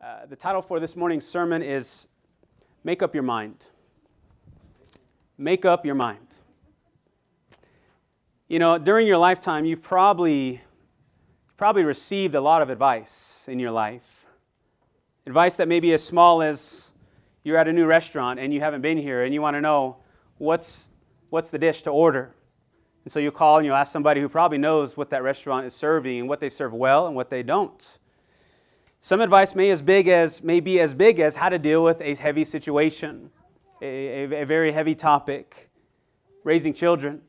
Uh, the title for this morning's sermon is Make Up Your Mind. Make Up Your Mind. You know, during your lifetime, you've probably, probably received a lot of advice in your life. Advice that may be as small as you're at a new restaurant and you haven't been here and you want to know what's, what's the dish to order. And so you call and you ask somebody who probably knows what that restaurant is serving and what they serve well and what they don't. Some advice may, as big as, may be as big as how to deal with a heavy situation, a, a, a very heavy topic, raising children.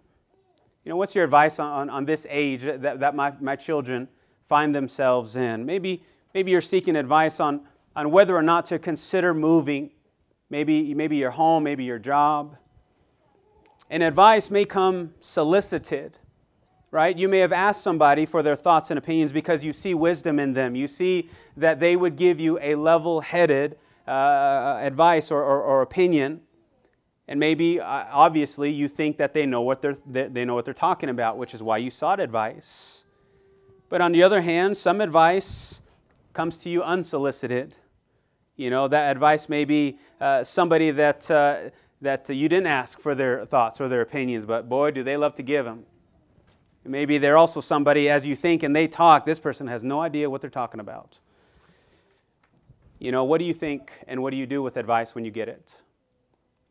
You know, what's your advice on, on this age that, that my, my children find themselves in? Maybe, maybe you're seeking advice on, on whether or not to consider moving, maybe, maybe your home, maybe your job. And advice may come solicited right? You may have asked somebody for their thoughts and opinions because you see wisdom in them. You see that they would give you a level headed uh, advice or, or, or, opinion. And maybe, uh, obviously, you think that they know, what they're, they know what they're talking about, which is why you sought advice. But on the other hand, some advice comes to you unsolicited. You know, that advice may be uh, somebody that, uh, that you didn't ask for their thoughts or their opinions, but boy, do they love to give them. Maybe they're also somebody, as you think and they talk, this person has no idea what they're talking about. You know, what do you think and what do you do with advice when you get it?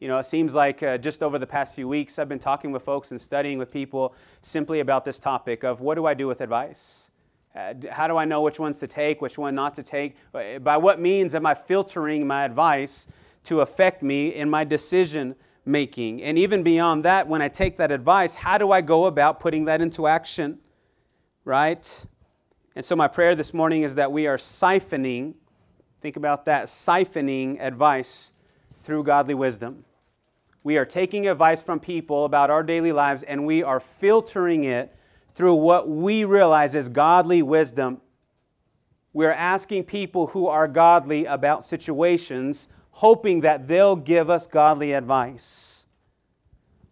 You know, it seems like uh, just over the past few weeks, I've been talking with folks and studying with people simply about this topic of what do I do with advice? Uh, how do I know which ones to take, which one not to take? Uh, by what means am I filtering my advice to affect me in my decision making. And even beyond that, when I take that advice, how do I go about putting that into action? Right? And so, my prayer this morning is that we are siphoning, think about that, siphoning advice through godly wisdom. We are taking advice from people about our daily lives and we are filtering it through what we realize is godly wisdom. We're asking people who are godly about situations hoping that they'll give us godly advice.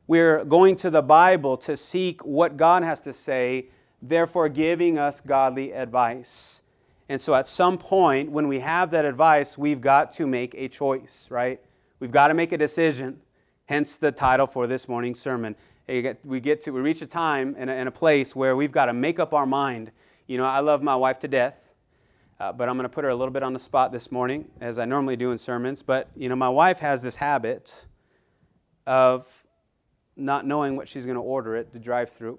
We're going to the Bible to seek what God has to say, therefore, giving us godly advice. And so, at some point, when we have that advice, we've got to make a choice, right? We've got to make a decision. Hence the title for this morning's sermon. We get to, we reach a time and a, place where we've got to make up our mind. You know, I love my wife to death. Uh, but I'm going to put her a little bit on the spot this morning, as I normally do in sermons. But, you know, my wife has this habit of not knowing what she's going to order at the drive through,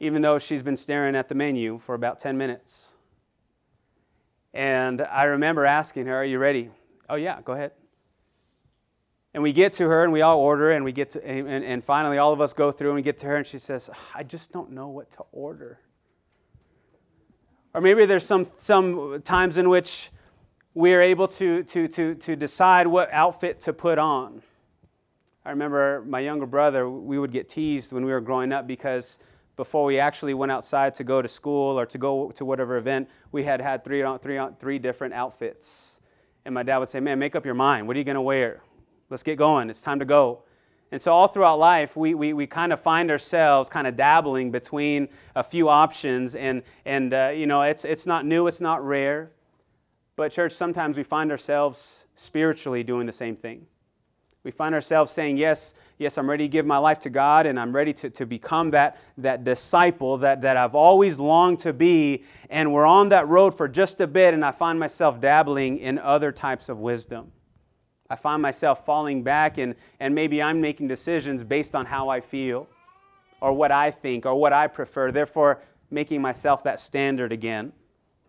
even though she's been staring at the menu for about 10 minutes. And I remember asking her, Are you ready? Oh, yeah, go ahead. And we get to her and we all order and we get to, and, and finally all of us go through and we get to her and she says, I just don't know what to order. Or maybe there's some, some times in which we are able to, to, to, to decide what outfit to put on. I remember my younger brother, we would get teased when we were growing up because before we actually went outside to go to school or to go to whatever event, we had had three, three, three different outfits. And my dad would say, Man, make up your mind. What are you going to wear? Let's get going. It's time to go. And so, all throughout life, we, we, we kind of find ourselves kind of dabbling between a few options. And, and uh, you know, it's, it's not new, it's not rare. But, church, sometimes we find ourselves spiritually doing the same thing. We find ourselves saying, Yes, yes, I'm ready to give my life to God, and I'm ready to, to become that, that disciple that, that I've always longed to be. And we're on that road for just a bit, and I find myself dabbling in other types of wisdom. I find myself falling back, and, and maybe I'm making decisions based on how I feel, or what I think, or what I prefer, therefore making myself that standard again,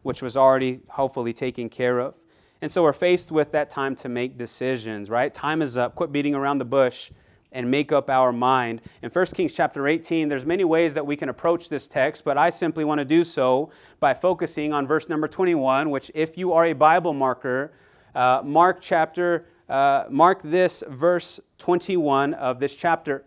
which was already hopefully taken care of. And so we're faced with that time to make decisions, right? Time is up. Quit beating around the bush and make up our mind. In 1 Kings chapter 18, there's many ways that we can approach this text, but I simply want to do so by focusing on verse number 21, which if you are a Bible marker, uh, Mark chapter uh, mark this verse 21 of this chapter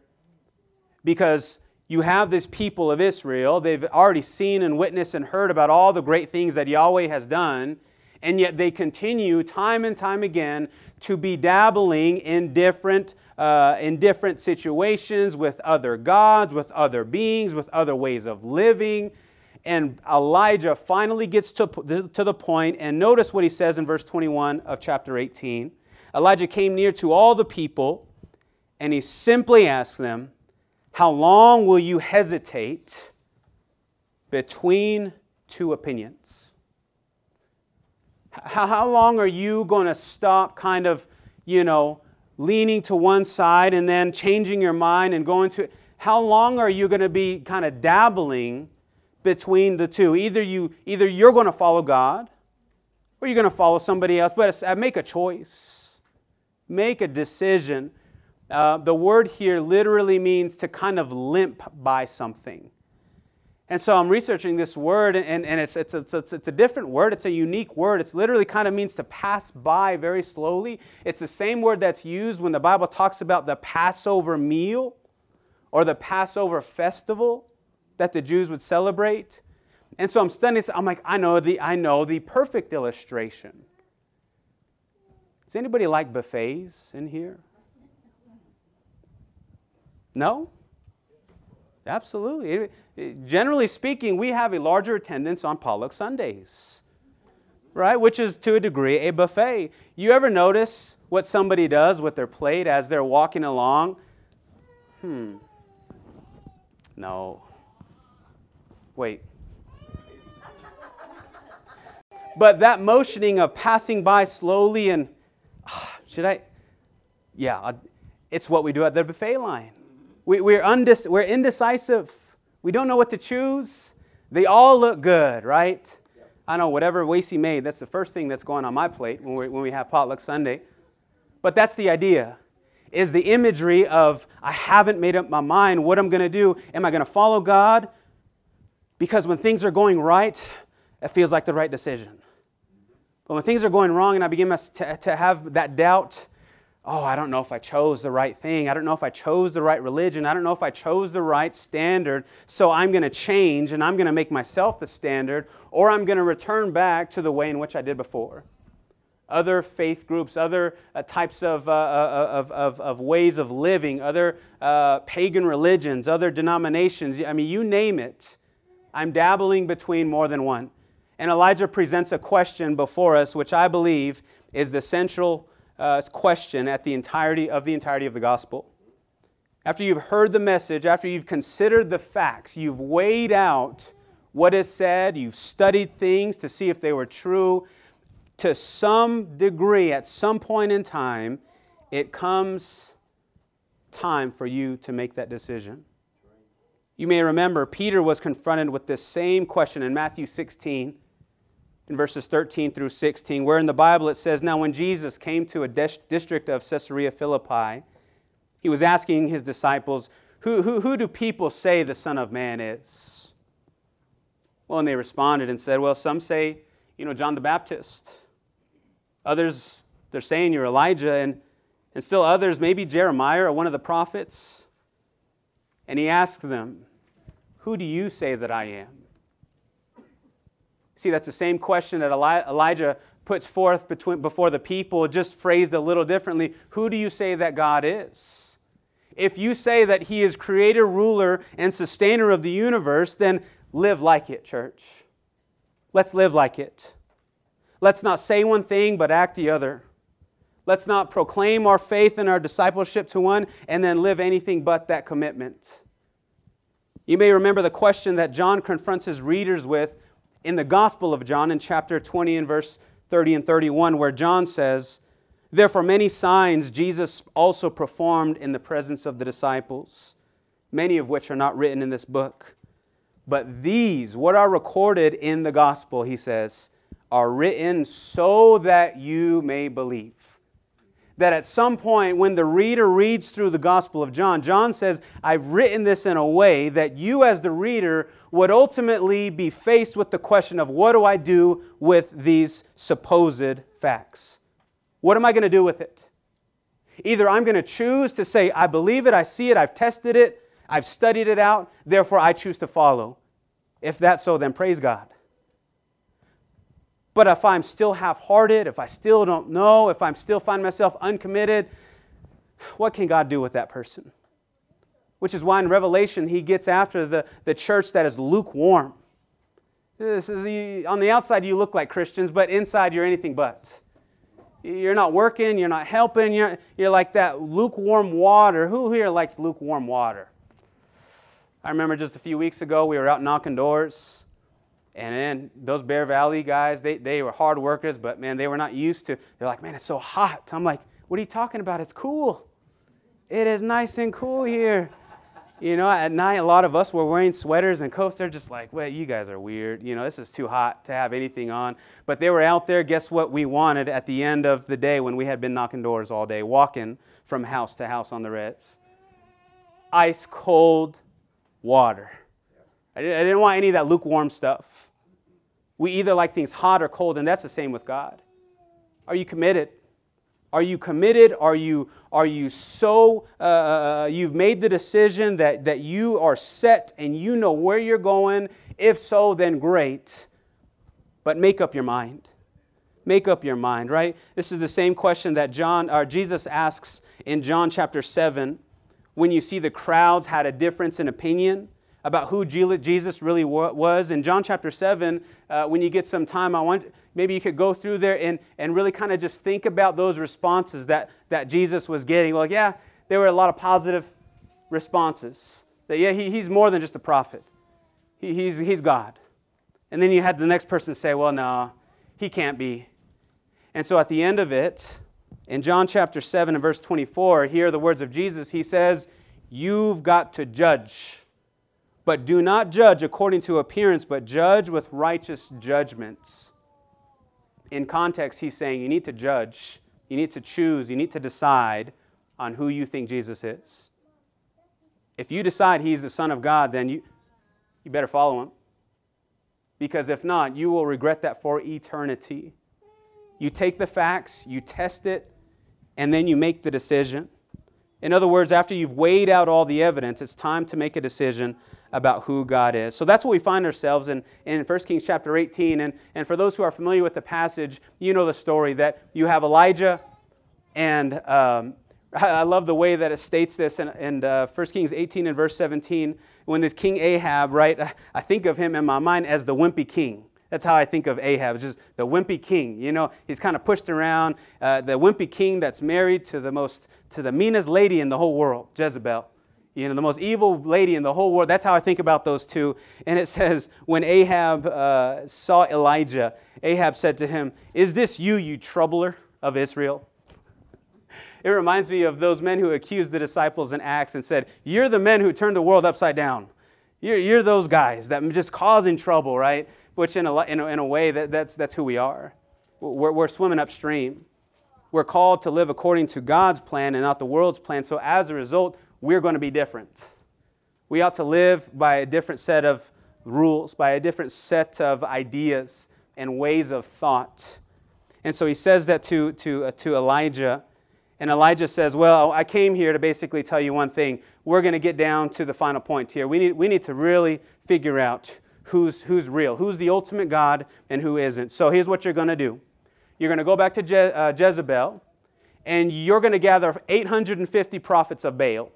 because you have this people of Israel. They've already seen and witnessed and heard about all the great things that Yahweh has done, and yet they continue time and time again to be dabbling in different, uh, in different situations with other gods, with other beings, with other ways of living. And Elijah finally gets to, to the point, and notice what he says in verse 21 of chapter 18. Elijah came near to all the people, and he simply asked them, How long will you hesitate between two opinions? How, long are you going to stop kind of, you know, leaning to one side and then changing your mind and going to. How long are you going to be kind of dabbling between the two? Either, you, either you're going to follow God or you're going to follow somebody else. But make a choice, make a decision. Uh, the word here literally means to kind of limp by something. And so I'm researching this word, and, and it's, it's, it's, it's, a different word. It's a unique word. It literally kind of means to pass by very slowly. It's the same word that's used when the Bible talks about the Passover meal or the Passover festival that the Jews would celebrate. And so I'm studying I'm like, I know the, I know the perfect illustration. Does anybody like buffets in here? No? Absolutely. Generally speaking, we have a larger attendance on potluck Sundays, right? Which is to a degree a buffet. You ever notice what somebody does with their plate as they're walking along? Hmm. No. Wait. but that motioning of passing by slowly and, should I? Yeah, it's what we do at the buffet line. We, we're, we're indecisive. We don't know what to choose. They all look good, right? I know whatever Wacy made, that's the first thing that's going on my plate when we, when we have potluck Sunday. But that's the idea. Is the imagery of I haven't made up my mind what I'm going to do. Am I going to follow God? Because when things are going right, it feels like the right decision. But when things are going wrong and I begin to, to have that doubt, oh, I don't know if I chose the right thing. I don't know if I chose the right religion. I don't know if I chose the right standard. So I'm going to change and I'm going to make myself the standard, or I'm going to return back to the way in which I did before. Other faith groups, other uh, types of, uh, uh of, of, of, ways of living, other uh, pagan religions, other denominations. I mean, you name it. I'm dabbling between more than one. And Elijah presents a question before us, which I believe is the central uh, question at the entirety of the entirety of the gospel. After you've heard the message, after you've considered the facts, you've weighed out what is said, you've studied things to see if they were true, to some degree, at some point in time, it comes time for you to make that decision. You may remember Peter was confronted with this same question in Matthew 16 in verses 13 through 16, where in the Bible it says, Now when Jesus came to a district of Caesarea Philippi, he was asking his disciples, who, who, who do people say the Son of Man is? Well, and they responded and said, Well, some say, you know, John the Baptist. Others, they're saying you're Elijah, and, and still others, maybe Jeremiah or one of the prophets. And he asked them, Who do you say that I am? See, that's the same question that Elijah puts forth between, before the people, just phrased a little differently. Who do you say that God is? If you say that He is creator, ruler, and sustainer of the universe, then live like it, church. Let's live like it. Let's not say one thing but act the other. Let's not proclaim our faith and our discipleship to one and then live anything but that commitment. You may remember the question that John confronts his readers with in the Gospel of John in chapter 20 and verse 30 and 31, where John says, Therefore, many signs Jesus also performed in the presence of the disciples, many of which are not written in this book. But these, what are recorded in the Gospel, he says, are written so that you may believe that at some point when the reader reads through the Gospel of John, John says, I've written this in a way that you, as the reader, would ultimately be faced with the question of what do I do with these supposed facts? What am I going to do with it? Either I'm going to choose to say, I believe it, I see it, I've tested it, I've studied it out, therefore I choose to follow. If that's so, then praise God. But if I'm still half hearted, if I still don't know, if I'm still find myself uncommitted, what can God do with that person? Which is why in Revelation he gets after the, the church that is lukewarm. This is, on the outside, you look like Christians, but inside, you're anything but. You're not working, you're not helping, you're, you're like that lukewarm water. Who here likes lukewarm water? I remember just a few weeks ago, we were out knocking doors. And then those Bear Valley guys, they, they were hard workers, but man, they were not used to. They're like, man, it's so hot. I'm like, what are you talking about? It's cool. It is nice and cool here. You know, at night, a lot of us were wearing sweaters and coats. They're just like, well, you guys are weird. You know, this is too hot to have anything on. But they were out there. Guess what we wanted at the end of the day when we had been knocking doors all day, walking from house to house on the res? Ice cold water. I didn't want any of that lukewarm stuff. We either like things hot or cold, and that's the same with God. Are you committed? Are you committed? Are you, are you so, uh, uh, you've made the decision that, that you are set and you know where you're going? If so, then great. But make up your mind. Make up your mind, right? This is the same question that John or Jesus asks in John chapter 7 when you see the crowds had a difference in opinion about who Jesus really was. In John chapter 7, uh, when you get some time, I want maybe you could go through there and, and really kind of just think about those responses that, that Jesus was getting. Well, yeah, there were a lot of positive responses. That, yeah, he, he's more than just a prophet, he, he's, he's God. And then you had the next person say, well, no, he can't be. And so at the end of it, in John chapter 7 and verse 24, here are the words of Jesus. He says, You've got to judge but do not judge according to appearance, but judge with righteous judgments. In context, he's saying you need to judge, you need to choose, you need to decide on who you think Jesus is. If you decide he's the Son of God, then you, you better follow him. Because if not, you will regret that for eternity. You take the facts, you test it, and then you make the decision. In other words, after you've weighed out all the evidence, it's time to make a decision about who God is. So that's what we find ourselves in, in 1 Kings chapter 18. And, and for those who are familiar with the passage, you know the story that you have Elijah, and um, I love the way that it states this in, in uh, 1 Kings 18 and verse 17. When this King Ahab, right, I think of him in my mind as the wimpy king. That's how I think of Ahab, just the wimpy king. You know, he's kind of pushed around. Uh, the wimpy king that's married to the most, to the meanest lady in the whole world, Jezebel you know, the most evil lady in the whole world. That's how I think about those two. And it says, when Ahab uh, saw Elijah, Ahab said to him, Is this you, you troubler of Israel? It reminds me of those men who accused the disciples in Acts and said, You're the men who turned the world upside down. You're, you're those guys that just causing trouble, right? Which, in a, in a, in a way, that, that's, that's who we are. We're, we're swimming upstream. We're called to live according to God's plan and not the world's plan. So, as a result, we're going to be different. We ought to live by a different set of rules, by a different set of ideas and ways of thought. And so he says that to, to, uh, to Elijah. And Elijah says, Well, I came here to basically tell you one thing. We're going to get down to the final point here. We need, we need to really figure out who's, who's real, who's the ultimate God, and who isn't. So here's what you're going to do you're going to go back to Je- uh, Jezebel, and you're going to gather 850 prophets of Baal.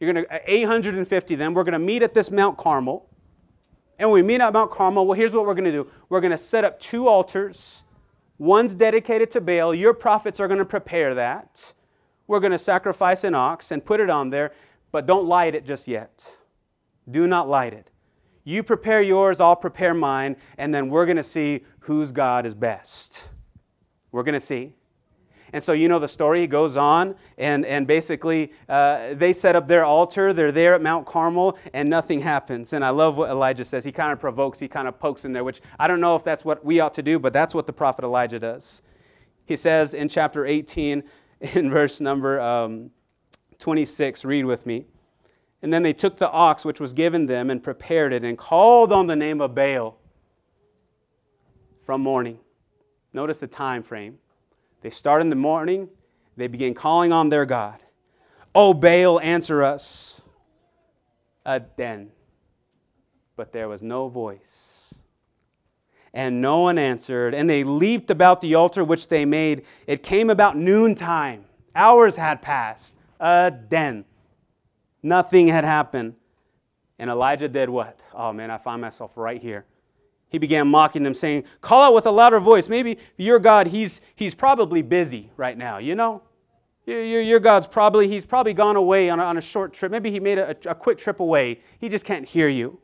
You're going to uh, 850 them. We're going to meet at this Mount Carmel. And when we meet at Mount Carmel, well, here's what we're going to do. We're going to set up two altars. One's dedicated to Baal. Your prophets are going to prepare that. We're going to sacrifice an ox and put it on there, but don't light it just yet. Do not light it. You prepare yours, I'll prepare mine, and then we're going to see whose God is best. We're going to see. And so you know the story. Goes on, and, and basically, uh, they set up their altar. They're there at Mount Carmel, and nothing happens. And I love what Elijah says. He kind of provokes, he kind of pokes in there, which I don't know if that's what we ought to do, but that's what the prophet Elijah does. He says in chapter 18, in verse number um, 26, read with me. And then they took the ox which was given them and prepared it and called on the name of Baal from morning. Notice the time frame they start in the morning, they begin calling on their God. Oh, Baal, answer us. A den. But there was no voice. And no one answered. And they leaped about the altar which they made. It came about noontime. Hours had passed. A den. Nothing had happened. And Elijah did what? Oh man, I find myself right here. He began mocking them, saying, Call out with a louder voice. Maybe your God, he's, he's probably busy right now, you know? Your, your God's probably, he's probably gone away on a, on a short trip. Maybe he made a, a quick trip away. He just can't hear you.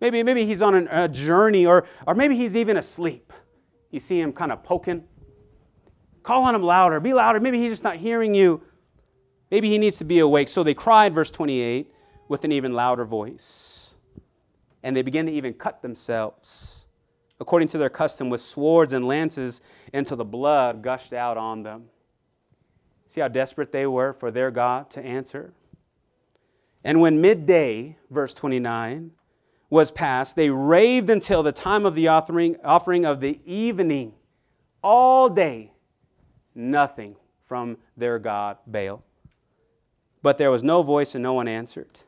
Maybe, maybe he's on an, a journey, or, or maybe he's even asleep. You see him kind of poking. Call on him louder. Be louder. Maybe he's just not hearing you. Maybe he needs to be awake. So they cried, verse 28, with an even louder voice. And they began to even cut themselves, according to their custom, with swords and lances until the blood gushed out on them. See how desperate they were for their God to answer? And when midday, verse 29, was past, they raved until the time of the offering, offering of the evening. All day, nothing from their God, Baal. But there was no voice and no one answered.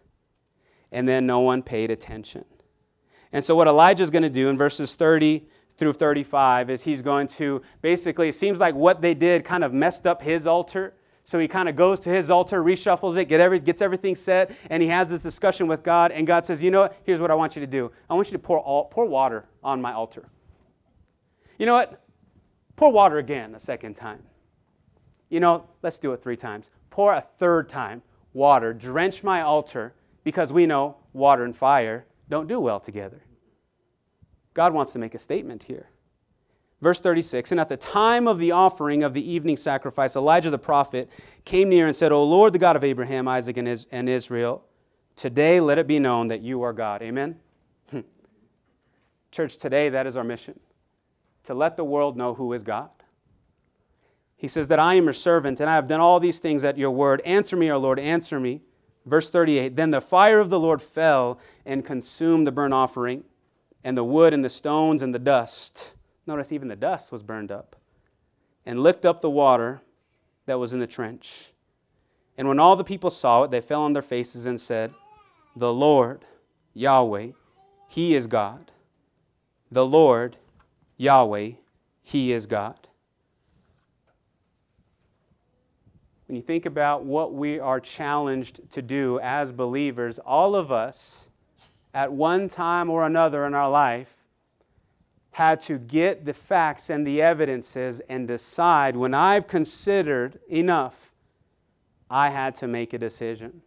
And then no one paid attention. And so, what Elijah is going to do in verses 30 through 35 is he's going to basically, it seems like what they did kind of messed up his altar. So he kind of goes to his altar, reshuffles it, get every, gets everything set, and he has this discussion with God. And God says, You know what? Here's what I want you to do I want you to pour, all, pour water on my altar. You know what? Pour water again a second time. You know, let's do it three times. Pour a third time water, drench my altar, because we know water and fire don't do well together. God wants to make a statement here. Verse 36 And at the time of the offering of the evening sacrifice, Elijah the prophet came near and said, O Lord, the God of Abraham, Isaac, and Israel, today let it be known that you are God. Amen? Hmm. Church, today that is our mission to let the world know who is God. He says that I am your servant and I have done all these things at your word. Answer me, O Lord, answer me. Verse 38 Then the fire of the Lord fell and consumed the burnt offering and the wood and the stones and the dust. Notice even the dust was burned up, and licked up the water that was in the trench. And when all the people saw it, they fell on their faces and said, The Lord, Yahweh, He is God. The Lord, Yahweh, He is God. When you think about what we are challenged to do as believers, all of us, at one time or another in our life had to get the facts and the evidences and decide when I've considered enough, I had to make a decision.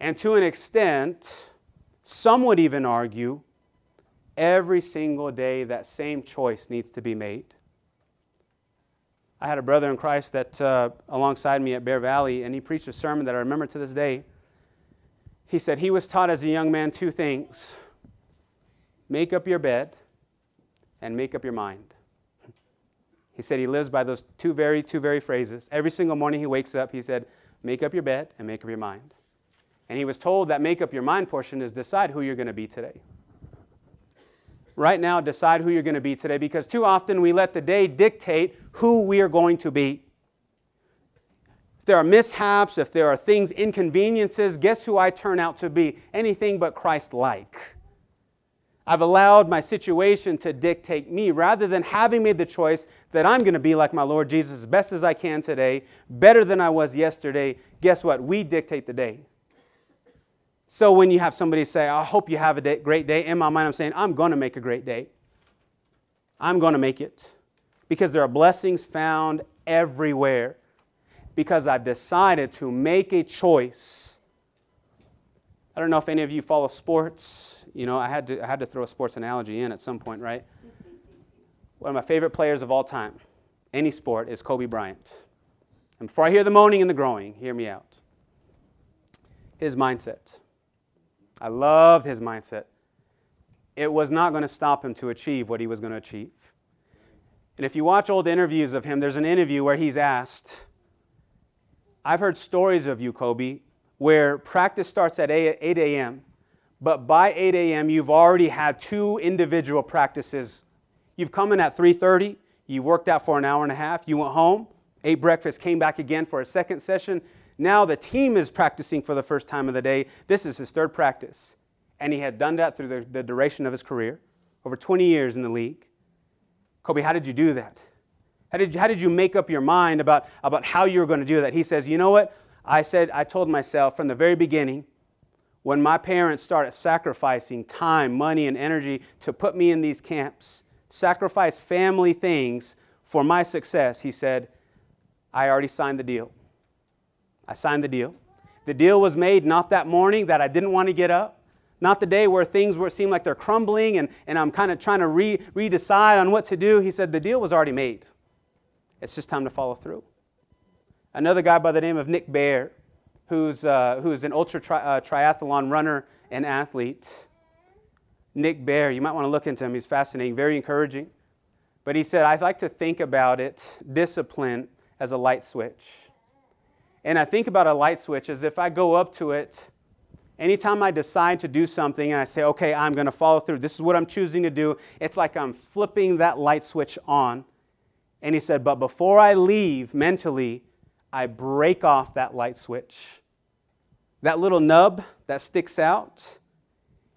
And to an extent, some would even argue every single day that same choice needs to be made. I had a brother in Christ that uh, alongside me at Bear Valley, and he preached a sermon that I remember to this day. He said he was taught as a young man two things make up your bed and make up your mind. He said he lives by those two very, two very phrases. Every single morning he wakes up, he said, make up your bed and make up your mind. And he was told that make up your mind portion is decide who you're going to be today. Right now, decide who you're going to be today because too often we let the day dictate who we are going to be. If there are mishaps, if there are things, inconveniences, guess who I turn out to be? Anything but Christ like. I've allowed my situation to dictate me rather than having made the choice that I'm going to be like my Lord Jesus as best as I can today, better than I was yesterday. Guess what? We dictate the day. So when you have somebody say, I hope you have a day, great day, in my mind, I'm saying, I'm going to make a great day. I'm going to make it. Because there are blessings found everywhere because I've decided to make a choice. I don't know if any of you follow sports. You know, I had to, I had to throw a sports analogy in at some point, right? One of my favorite players of all time, any sport, is Kobe Bryant. And before I hear the moaning and the groaning, hear me out. His mindset. I loved his mindset. It was not going to stop him to achieve what he was going to achieve. And if you watch old interviews of him, there's an interview where he's asked, I've heard stories of you, Kobe, where practice starts at 8 a.m., but by 8 a.m. you've already had two individual practices. You've come in at 3:30, you worked out for an hour and a half, you went home, ate breakfast, came back again for a second session. Now the team is practicing for the first time of the day. This is his third practice. And he had done that through the, the duration of his career, over 20 years in the league. Kobe, how did you do that? How did, you, how did you make up your mind about, about how you were going to do that? He says, You know what? I said, I told myself from the very beginning, when my parents started sacrificing time, money, and energy to put me in these camps, sacrifice family things for my success, he said, I already signed the deal. I signed the deal. The deal was made not that morning that I didn't want to get up, not the day where things were, seem like they're crumbling and, and I'm kind of trying to re, redecide on what to do. He said, The deal was already made. It's just time to follow through. Another guy by the name of Nick Bare who's, uh, who's an ultra tri- uh, triathlon runner and athlete. Nick Bare, you might want to look into him. He's fascinating, very encouraging. But he said, I like to think about it, discipline, as a light switch. And I think about a light switch as if I go up to it, anytime I decide to do something and I say, okay, I'm going to follow through, this is what I'm choosing to do, it's like I'm flipping that light switch on. And he said, but before I leave mentally, I break off that light switch. That little nub that sticks out,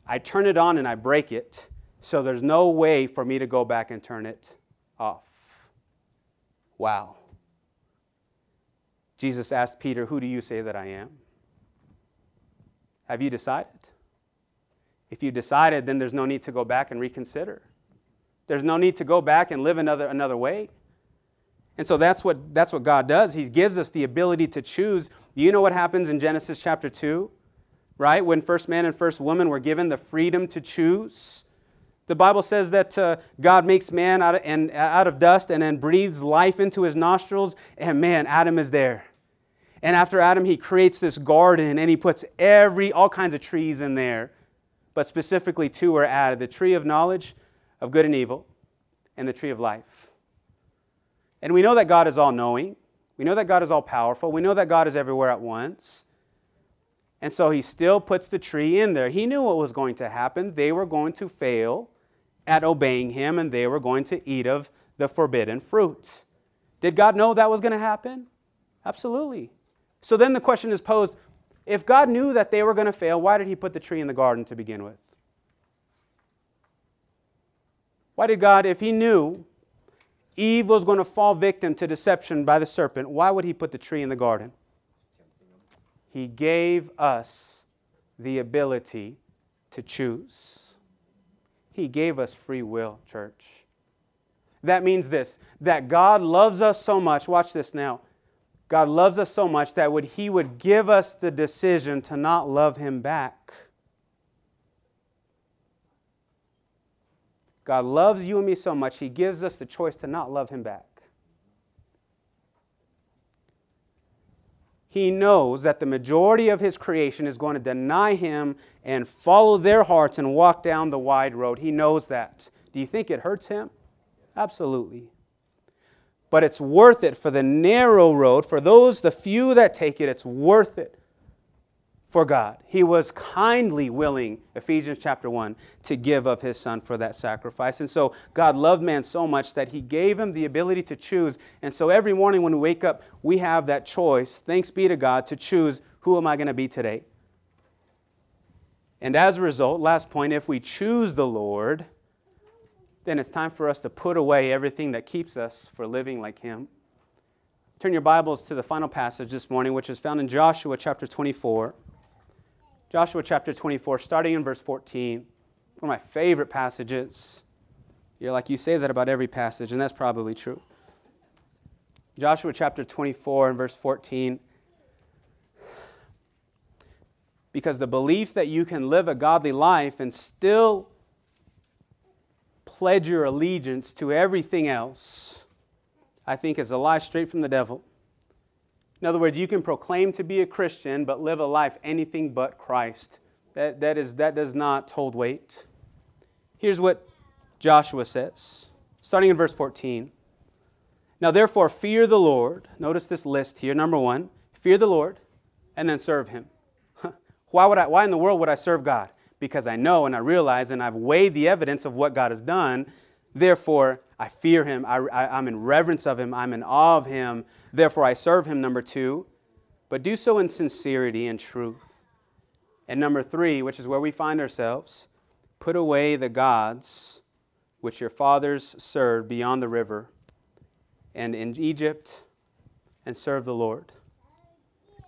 I turn it on and I break it, so there's no way for me to go back and turn it off. Wow. Jesus asked Peter, Who do you say that I am? Have you decided? If you decided, then there's no need to go back and reconsider. There's no need to go back and live another, another way. And so that's what, that's what God does. He gives us the ability to choose. You know what happens in Genesis chapter 2, right? When first man and first woman were given the freedom to choose. The Bible says that uh, God makes man out of, and, out of dust and then breathes life into his nostrils, and man, Adam is there. And after Adam, he creates this garden and he puts every, all kinds of trees in there. But specifically, two are added the tree of knowledge of good and evil, and the tree of life. And we know that God is all knowing. We know that God is all powerful. We know that God is everywhere at once. And so he still puts the tree in there. He knew what was going to happen. They were going to fail at obeying him and they were going to eat of the forbidden fruit. Did God know that was going to happen? Absolutely. So then the question is posed if God knew that they were going to fail, why did he put the tree in the garden to begin with? Why did God, if he knew Eve was going to fall victim to deception by the serpent, why would he put the tree in the garden? He gave us the ability to choose. He gave us free will, church. That means this that God loves us so much. Watch this now. God loves us so much that would, He would give us the decision to not love Him back. God loves you and me so much, He gives us the choice to not love Him back. He knows that the majority of His creation is going to deny Him and follow their hearts and walk down the wide road. He knows that. Do you think it hurts Him? Absolutely. But it's worth it for the narrow road, for those, the few that take it, it's worth it for God. He was kindly willing, Ephesians chapter 1, to give of his son for that sacrifice. And so God loved man so much that he gave him the ability to choose. And so every morning when we wake up, we have that choice, thanks be to God, to choose who am I going to be today? And as a result, last point, if we choose the Lord, then it's time for us to put away everything that keeps us for living like him. Turn your Bibles to the final passage this morning, which is found in Joshua chapter 24. Joshua chapter 24, starting in verse 14. One of my favorite passages. You're like, you say that about every passage, and that's probably true. Joshua chapter 24 and verse 14. Because the belief that you can live a godly life and still pledge your allegiance to everything else, I think is a lie straight from the devil. In other words, you can proclaim to be a Christian but live a life anything but Christ. That, that, is, that does not hold weight. Here's what Joshua says, starting in verse 14. Now, therefore, fear the Lord. Notice this list here. Number one, fear the Lord and then serve Him. why, would I, why in the world would I serve God? Because I know and I realize and I've weighed the evidence of what God has done. Therefore, I fear Him. I, I, I'm in reverence of Him. I'm in awe of Him. Therefore, I serve him, number two, but do so in sincerity and truth. And number three, which is where we find ourselves, put away the gods which your fathers served beyond the river and in Egypt and serve the Lord.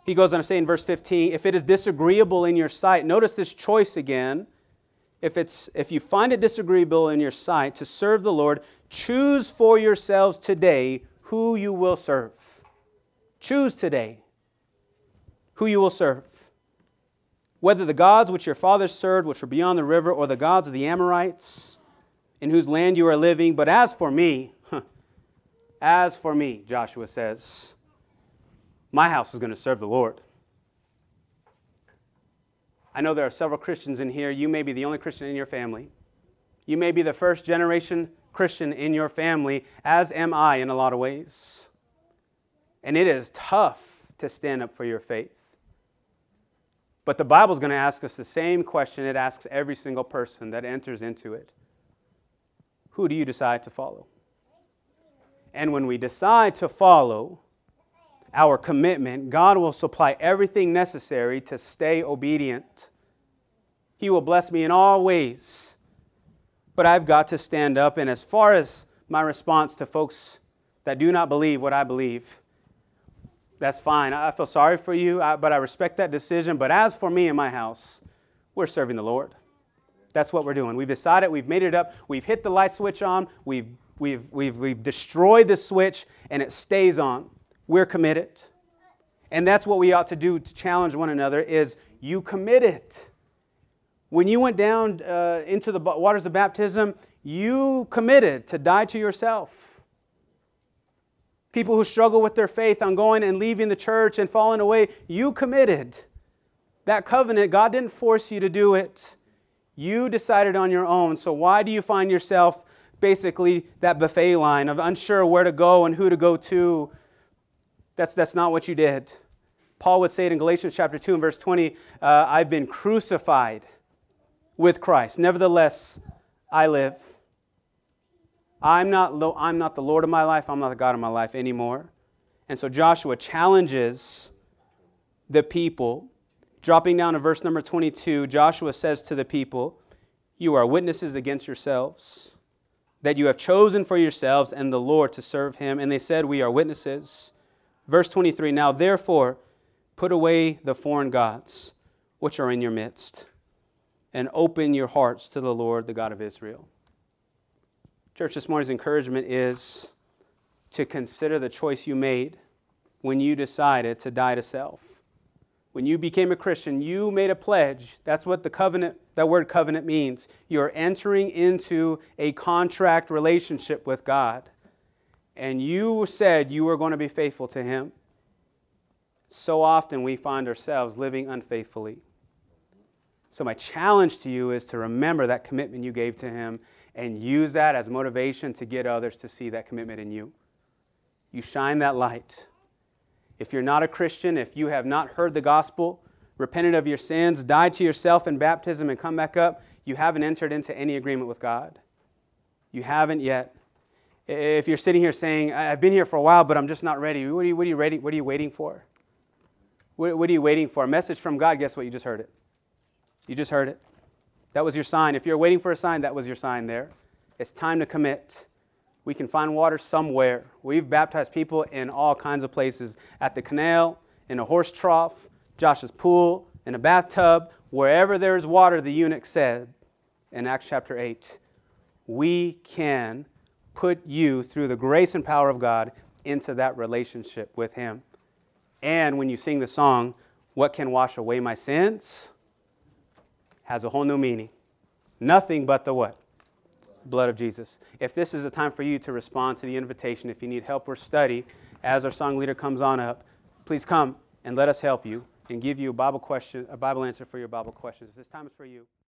He goes on to say in verse 15, if it is disagreeable in your sight, notice this choice again. If, it's, if you find it disagreeable in your sight to serve the Lord, choose for yourselves today who you will serve. Choose today who you will serve. Whether the gods which your fathers served, which were beyond the river, or the gods of the Amorites, in whose land you are living. But as for me, as for me, Joshua says, my house is going to serve the Lord. I know there are several Christians in here. You may be the only Christian in your family. You may be the first generation Christian in your family, as am I in a lot of ways. And it is tough to stand up for your faith. But the Bible is going to ask us the same question it asks every single person that enters into it Who do you decide to follow? And when we decide to follow our commitment, God will supply everything necessary to stay obedient. He will bless me in all ways. But I've got to stand up. And as far as my response to folks that do not believe what I believe, that's fine. I feel sorry for you, but I respect that decision. But as for me and my house, we're serving the Lord. That's what we're doing. We've decided, we've made it up, we've hit the light switch on, we've we've, we've, we've destroyed the switch and it stays on. We're committed. And that's what we ought to do to challenge one another is you committed. When you went down uh, into the waters of baptism, you committed to die to yourself. People who struggle with their faith on going and leaving the church and falling away, you committed. That covenant, God didn't force you to do it. You decided on your own. So why do you find yourself basically that buffet line of unsure where to go and who to go to. That's, that's not what you did. Paul would say it in Galatians chapter 2 and verse 20 uh, I've been crucified with Christ. Nevertheless, I live. I'm not, lo- I'm not the Lord of my life. I'm not the God of my life anymore. And so Joshua challenges the people. Dropping down to verse number 22, Joshua says to the people, You are witnesses against yourselves that you have chosen for yourselves and the Lord to serve him. And they said, We are witnesses. Verse 23 Now therefore, put away the foreign gods which are in your midst, and open your hearts to the Lord, the God of Israel. Church, this morning's encouragement is to consider the choice you made when you decided to die to self. When you became a Christian, you made a pledge. That's what the covenant, that word covenant means. You're entering into a contract relationship with God. And you said you were going to be faithful to Him. So often we find ourselves living unfaithfully. So, my challenge to you is to remember that commitment you gave to Him and use that as motivation to get others to see that commitment in you. You shine that light. If you're not a Christian, if you have not heard the gospel, repented of your sins, died to yourself in baptism, and come back up, you haven't entered into any agreement with God. You haven't yet. If you're sitting here saying, I've been here for a while, but I'm just not ready, what are you, what are you, ready, what are you waiting for? What, what are you waiting for? A message from God, guess what? You just heard it. You just heard it. That was your sign. If you're waiting for a sign, that was your sign there. It's time to commit. We can find water somewhere. We've baptized people in all kinds of places at the canal, in a horse trough, Josh's pool, in a bathtub, wherever there is water, the eunuch said in Acts chapter 8, we can put you through the grace and power of God into that relationship with Him. And when you sing the song, What Can Wash Away My Sins? has a whole new meaning. Nothing but the what? blood of Jesus. If this is a time for you to respond to the invitation, if you need help or study, as our song leader comes on up, please come and let us help you and give you a Bible question, a Bible answer for your Bible questions. If this time is for you.